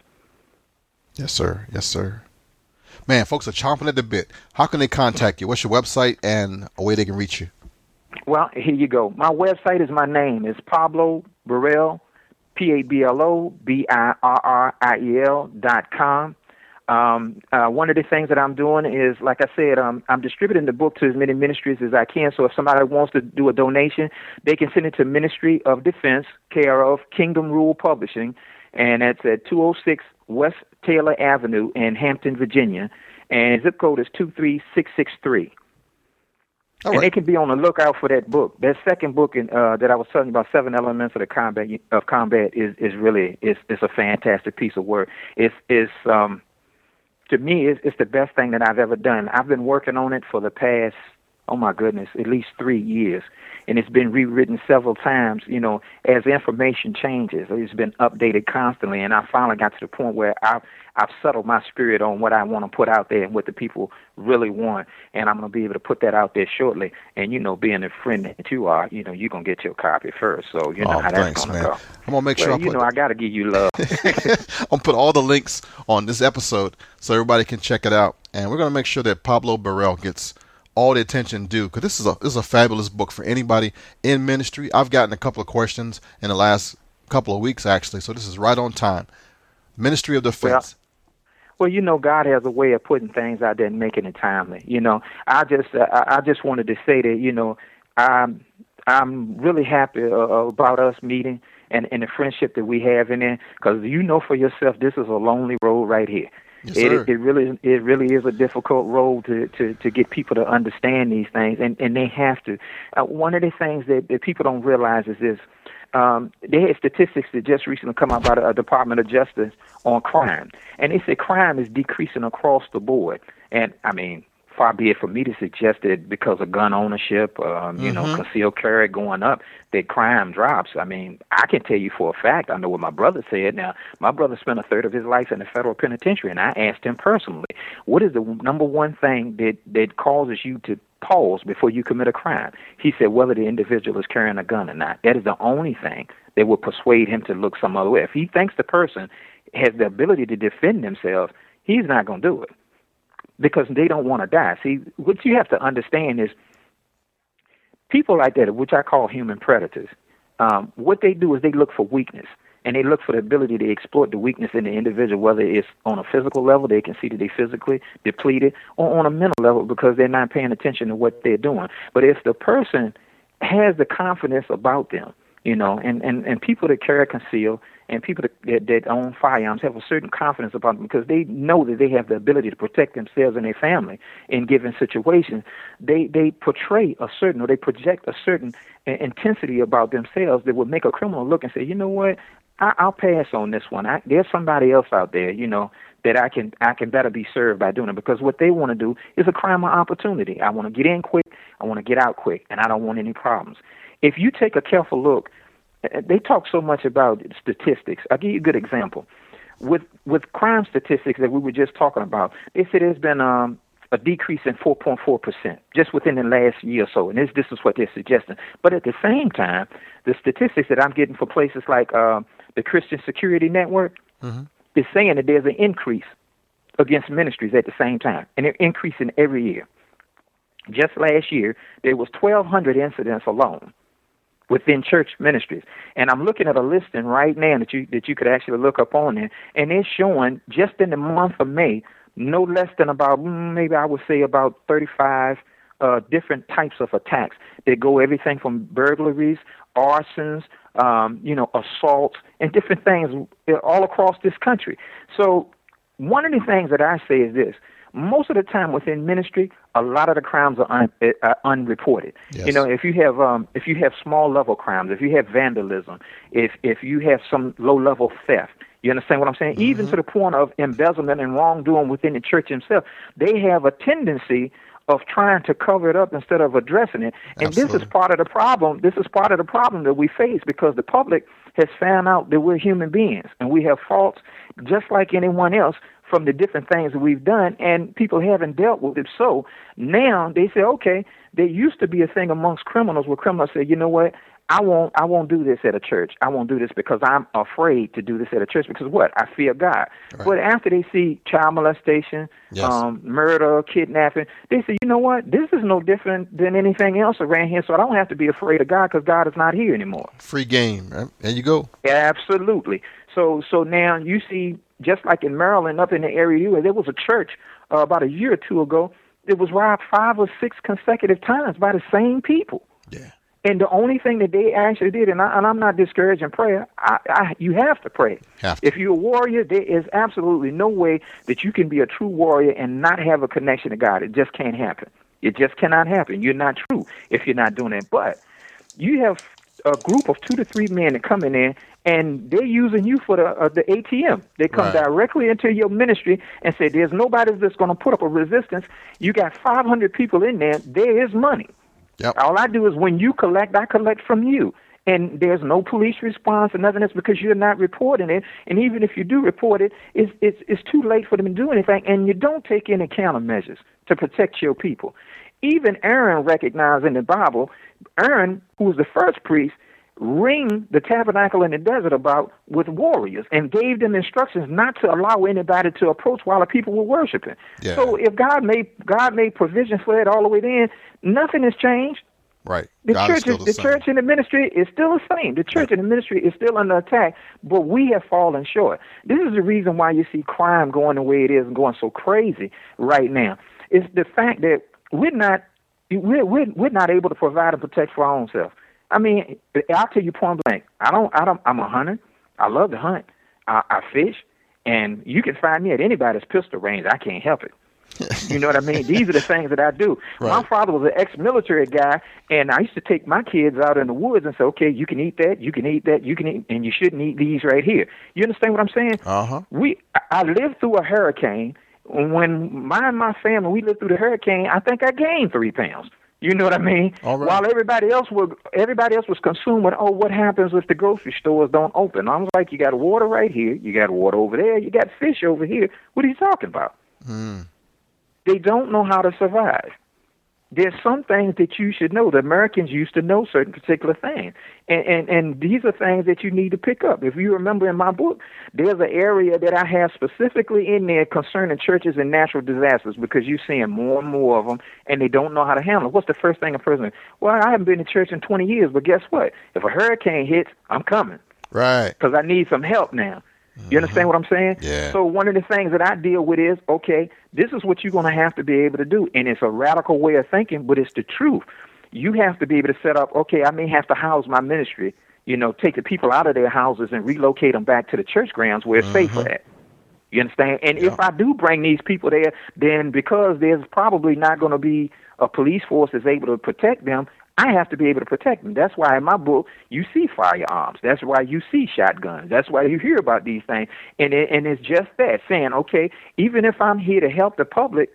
Yes, sir. Yes, sir. Man, folks are chomping at the bit. How can they contact you? What's your website and a way they can reach you? Well, here you go. My website is my name. It's Pablo Birriel, P A B L O B I R R I E L dot com. Um, uh, one of the things that I'm doing is, like I said, um, I'm distributing the book to as many ministries as I can. So if somebody wants to do a donation, they can send it to Ministry of Defense, care of Kingdom Rule Publishing, and that's at 206 West Taylor Avenue in Hampton, Virginia, and zip code is 23663. All and right. they can be on the lookout for that book. That second book in, uh, that I was telling you about, Seven Elements of the Combat of Combat, is is really is is a fantastic piece of work. It's it's um to me it's, it's the best thing that I've ever done. I've been working on it for the past oh my goodness, at least three years. And it's been rewritten several times, you know, as information changes. It's been updated constantly. And I finally got to the point where I've, I've settled my spirit on what I want to put out there and what the people really want. And I'm going to be able to put that out there shortly. And, you know, being a friend that you are, you know, you're going to get your copy first. So, you know Oh, how thanks, that's going to go. I'm gonna make sure well, I you put- know, I got to give you love. I'm gonna put all the links on this episode so everybody can check it out, and we're gonna make sure that Pablo Birriel gets all the attention due because this is a this is a fabulous book for anybody in ministry. I've gotten a couple of questions in the last couple of weeks actually, so this is right on time. Ministry of Defense. Well, you know, God has a way of putting things out there and making it timely. You know, I just, uh, I I just wanted to say that, you know, I'm, I'm really happy uh, about us meeting and and the friendship that we have in there, because you know for yourself, this is a lonely road right here. Yes, it, it really it really is a difficult role to, to, to get people to understand these things, and, and they have to. Uh, one of the things that, that people don't realize is this: um, they had statistics that just recently come out by the uh, Department of Justice on crime, and they said crime is decreasing across the board. And I mean, far be it for me to suggest that because of gun ownership, um, you know, Mhm. concealed carry going up, that crime drops. I mean, I can tell you for a fact. I know what my brother said. Now, my brother spent a third of his life in a federal penitentiary, and I asked him personally, "What is the number one thing that that causes you to pause before you commit a crime?" He said, "Whether the individual is carrying a gun or not. That is the only thing that would persuade him to look some other way. If he thinks the person has the ability to defend themselves, he's not going to do it." Because they don't want to die. See, what you have to understand is people like that, which I call human predators, um, what they do is they look for weakness and they look for the ability to exploit the weakness in the individual, whether it's on a physical level, they can see that they're physically depleted, or on a mental level because they're not paying attention to what they're doing. But if the person has the confidence about them, you know, and, and, and people that carry conceal and people that, that, own firearms have a certain confidence about them because they know that they have the ability to protect themselves and their family in given situations. They they portray a certain or they project a certain intensity about themselves that would make a criminal look and say, you know what, I, I'll pass on this one. I, there's somebody else out there, you know, that I can I can better be served by doing it because what they want to do is a crime of opportunity. I want to get in quick, I want to get out quick, and I don't want any problems. If you take a careful look, they talk so much about statistics. I'll give you a good example. With with crime statistics that we were just talking about, they said there's been um a decrease in 4.4% just within the last year or so. And this, this is what they're suggesting. But at the same time, the statistics that I'm getting for places like uh, the Christian Security Network Mhm. is saying that there's an increase against ministries at the same time, and they're increasing every year. Just last year, there was 1,200 incidents alone within church ministries, and I'm looking at a listing right now that you that you could actually look up on there, and it's showing just in the month of May, no less than about mm, maybe I would say about 35 uh, different types of attacks. They go everything from burglaries, arsons, um, you know, assaults, and different things all across this country. So one of the things that I say is this: most of the time within ministry, a lot of the crimes are, un, uh, are unreported. You know, if you have um, if you have small level crimes, if you have vandalism, if if you have some low level theft. You understand what I'm saying? Even to the point of embezzlement and wrongdoing within the church itself, they have a tendency of trying to cover it up instead of addressing it. And this is part of the problem. This is part of the problem that we face because the public has found out that we're human beings and we have faults just like anyone else from the different things that we've done and people haven't dealt with it. So now they say, okay, there used to be a thing amongst criminals where criminals say, you know what? I won't I won't do this at a church. I won't do this because I'm afraid to do this at a church because what? I fear God. But after they see child molestation, Yes. um, murder, kidnapping, they say, you know what? This is no different than anything else around here. So I don't have to be afraid of God because God is not here anymore. Free game. Right? There you go. Absolutely. So so now you see, just like in Maryland, up in the area you were, there was a church uh, about a year or two ago that was robbed five or six consecutive times by the same people. Yeah. And the only thing that they actually did, and, I, and I'm not discouraging prayer, I, I, you have to pray. Have If you're a warrior, there is absolutely no way that you can be a true warrior and not have a connection to God. It just can't happen. It just cannot happen. You're not true if you're not doing it. But you have a group of two to three men that come in there and they're using you for the uh, the ATM. They come Right. directly into your ministry and say, "There's nobody that's going to put up a resistance. You got 500 people in there. There is money. Yep. All I do is when you collect, I collect from you." And there's no police response or nothing else because you're not reporting it. And even if you do report it, it's, it's, it's too late for them to do anything. And you don't take any countermeasures to protect your people. Even Aaron recognized in the Bible, Aaron, who was the first priest, ring the tabernacle in the desert about with warriors and gave them instructions not to allow anybody to approach while the people were worshiping. Yeah. So if God made God made provision for it all the way then, nothing has changed. Right. The God church, is the the church and the ministry is still the same. The church and the ministry is still under attack, but we have fallen short. This is the reason why you see crime going the way it is and going so crazy right now. It's the fact that we're not we're we're, we're not able to provide and protect for our own self. I mean, I'll tell you point blank. I don't. I don't. I'm a hunter. I love to hunt. I, I fish, and you can find me at anybody's pistol range. I can't help it. You know what I mean? These are the things that I do. My Right. father was an ex-military guy, and I used to take my kids out in the woods and say, "Okay, you can eat that, you can eat that, you can eat, and you shouldn't eat these right here." You understand what I'm saying? Uh huh. We, I- I lived through a hurricane. When my and my family we lived through the hurricane, I think I gained three pounds. You know what I mean? All right. While everybody else was everybody else was consumed with, oh, what happens if the grocery stores don't open? I was like, you got water right here, you got water over there, you got fish over here. What are you talking about? Mm. They don't know how to survive. There's some things that you should know. The Americans used to know certain particular things, and, and and these are things that you need to pick up. If you remember in my book, there's an area that I have specifically in there concerning churches and natural disasters because you're seeing more and more of them, and they don't know how to handle it. What's the first thing a person? Well, I haven't been to church in 20 years, but guess what? If a hurricane hits, I'm coming Right. because I need some help now. You understand what I'm saying? Yeah. So one of the things that I deal with is, okay, this is what you're going to have to be able to do, and it's a radical way of thinking, but it's the truth. You have to be able to set up. Okay, I may have to house my ministry. You know, take the people out of their houses and relocate them back to the church grounds where it's safer mm-hmm. at. You understand? And if I do bring these people there, then because there's probably not going to be a police force that's able to protect them, I have to be able to protect them. That's why in my book you see firearms. That's why you see shotguns. That's why you hear about these things. And it, and it's just that saying, okay, even if I'm here to help the public,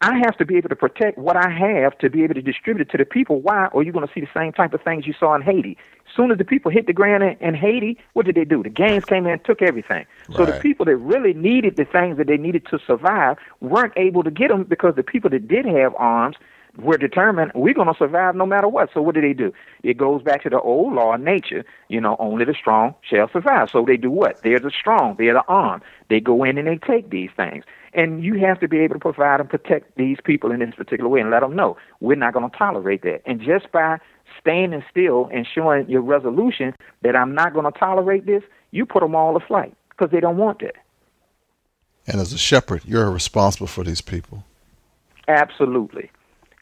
I have to be able to protect what I have to be able to distribute it to the people. Why? Or you're going to see the same type of things you saw in Haiti. As soon as the people hit the ground in, in Haiti, what did they do? The gangs came in and took everything. So the people that really needed the things that they needed to survive weren't able to get them because the people that did have arms were determined we're going to survive no matter what. So what do they do? It goes back to the old law of nature. You know, only the strong shall survive. So they do what? They're the strong. They're the armed. They go in and they take these things. And you have to be able to provide and protect these people in this particular way and let them know we're not going to tolerate that. And just by standing still and showing your resolution that I'm not going to tolerate this, you put them all to flight because they don't want that. And as a shepherd, you're responsible for these people. Absolutely.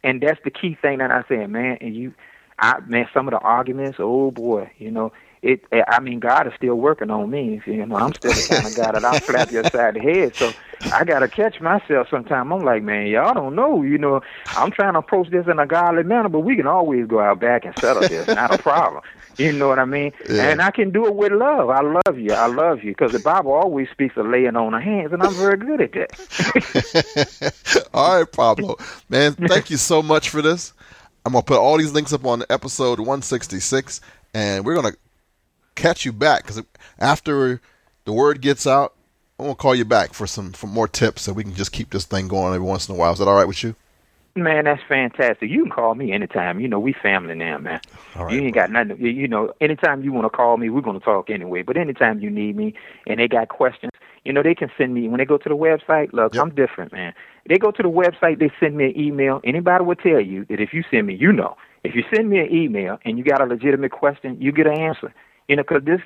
And that's the key thing that I said, man. And you, I, man, some of the arguments, oh boy, you know, it. I mean, God is still working on me. You know, I'm still the kind of guy that I'll slap you upside the head. So I gotta catch myself sometime. I'm like, man, y'all don't know. You know, I'm trying to approach this in a godly manner, but we can always go out back and settle this. Not a problem. You know what I mean? Yeah. And I can do it with love. I love you. I love you because the Bible always speaks of laying on the hands, and I'm very good at that. all right, Pablo. Man, thank you so much for this. I'm going to put all these links up on episode 166, and we're going to catch you back because after the word gets out, I'm going to call you back for some for more tips so we can just keep this thing going every once in a while. Is that all right with you? Man, that's fantastic. You can call me anytime. You know, we family now, man. All right, you ain't got nothing. You you know, anytime you want to call me, we're going to talk anyway. But anytime you need me and they got questions, you know, they can send me when they go to the website. Look, I'm different, man. They go to the website, they send me an email. Anybody will tell you that if you send me, you know, if you send me an email and you got a legitimate question, you get an answer. You know, because this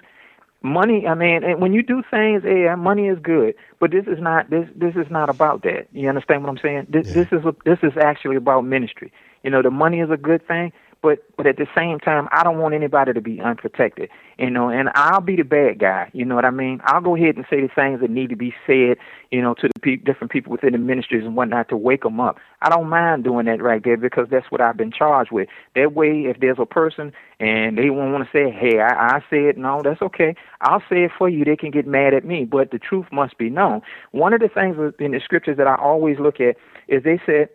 money i mean and when you do things yeah money is good but this is not this this is not about that. You understand what i'm saying? This this is a, this is actually about ministry. You know the money is a good thing but but at the same time i don't want anybody to be unprotected you know and i'll be the bad guy you know what i mean? I'll go ahead and say the things that need to be said you know to the pe- different people within the ministries and whatnot to wake them up. I don't mind doing that right there because that's what i've been charged with. That way if there's a person and they won't want to say hey i i said no that's okay. I'll say it for you. They can get mad at me but the truth must be known. One of the things in the scriptures that i always look at is they said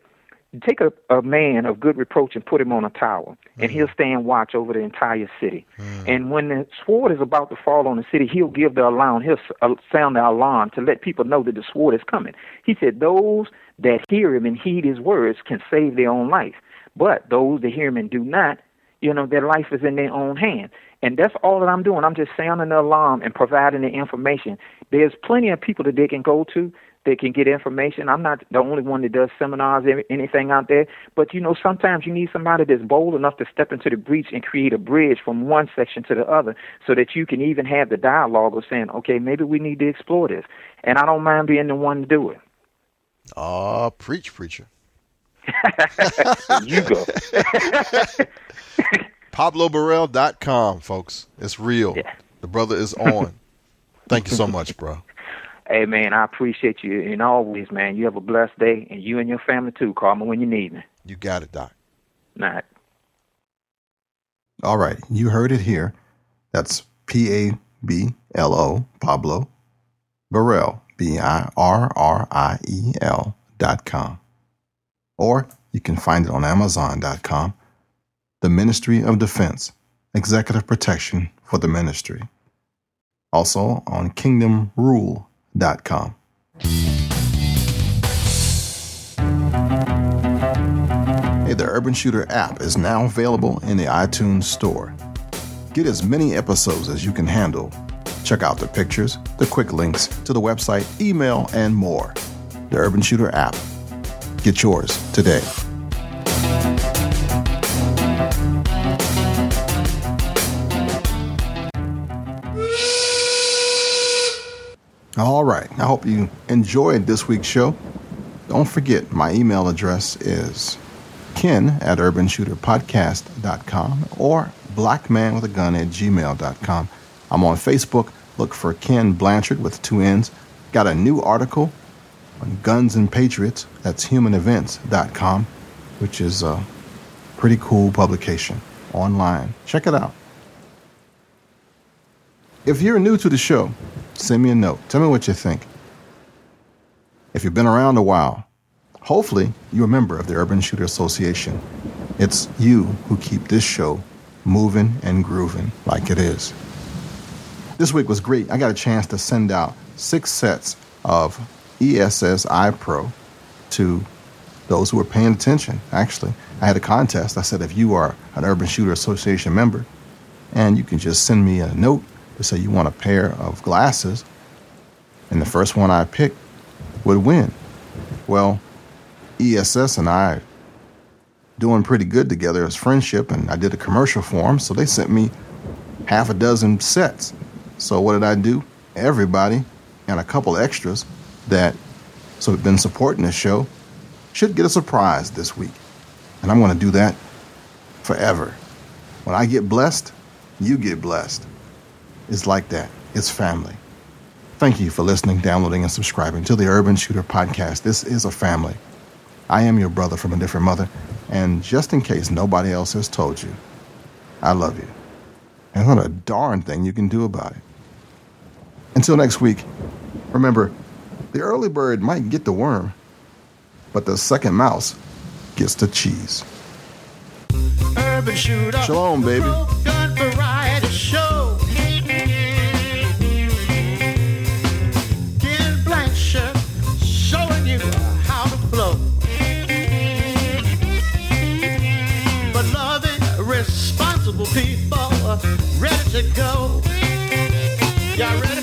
take a, a man of good reproach and put him on a tower, and he'll stand watch over the entire city. And when the sword is about to fall on the city, he'll give the alarm. He'll uh, sound the alarm to let people know that the sword is coming. He said, "Those that hear him and heed his words can save their own life, but those that hear him and do not, you know, their life is in their own hand." And that's all that I'm doing. I'm just sounding the alarm and providing the information. There's plenty of people that they can go to they can get information. I'm not the only one that does seminars, any- anything out there. But you know, sometimes you need somebody that's bold enough to step into the breach and create a bridge from one section to the other, so that you can even have the dialogue of saying, okay, maybe we need to explore this. And I don't mind being the one to do it. Ah, preach, preacher. you go. PabloBirriel.com, folks. It's real. The brother is on. Thank you so much, bro. Hey man, I appreciate you and always, man. You have a blessed day, and you and your family too. Call me when you need me. You got it, Doc. Night. All right, you heard it here. That's P A B L O, Pablo Birriel, B I R R I E L dot com. Or you can find it on Amazon.com. The Ministry of Defense, Executive Protection for the Ministry. Also on Hey, the Urban Shooter app is now available in the iTunes Store. Get as many episodes as you can handle. Check out the pictures, the quick links to the website, email, and more. The Urban Shooter app. Get yours today. All right. I hope you enjoyed this week's show. Don't forget, my email address is ken at urbanshooterpodcast.com or blackmanwithagun at gmail.com. I'm on Facebook. Look for Kenn Blanchard with two N's. Got a new article on Guns and Patriots. That's humanevents.com, which is a pretty cool publication online. Check it out. If you're new to the show, send me a note. Tell me what you think. If you've been around a while, Hopefully, you're a member of the Urban Shooter Association. It's you who keep this show moving and grooving like it is. This week was great. I got a chance to send out six sets of ESS Eye Pro to those who were paying attention. Actually, I had a contest. I said, if you are an Urban Shooter Association member, and you can just send me a note to say you want a pair of glasses, and the first one I picked would win. Well, ESS and I doing pretty good together as friendship, and I did a commercial for them, so they sent me half a dozen sets. So what did I do? Everybody and a couple extras that so have been supporting this show should get a surprise this week. And I'm going to do that forever. When I get blessed, you get blessed. It's like that. It's family. Thank you for listening, downloading, and subscribing to the Urban Shooter Podcast. This is a family. I am your brother from a different mother, and just in case nobody else has told you, I love you. And what a darn thing you can do about it. Until next week, remember, the early bird might get the worm, but the second mouse gets the cheese. Urban shooter. Shalom, baby. ago. Y'all ready?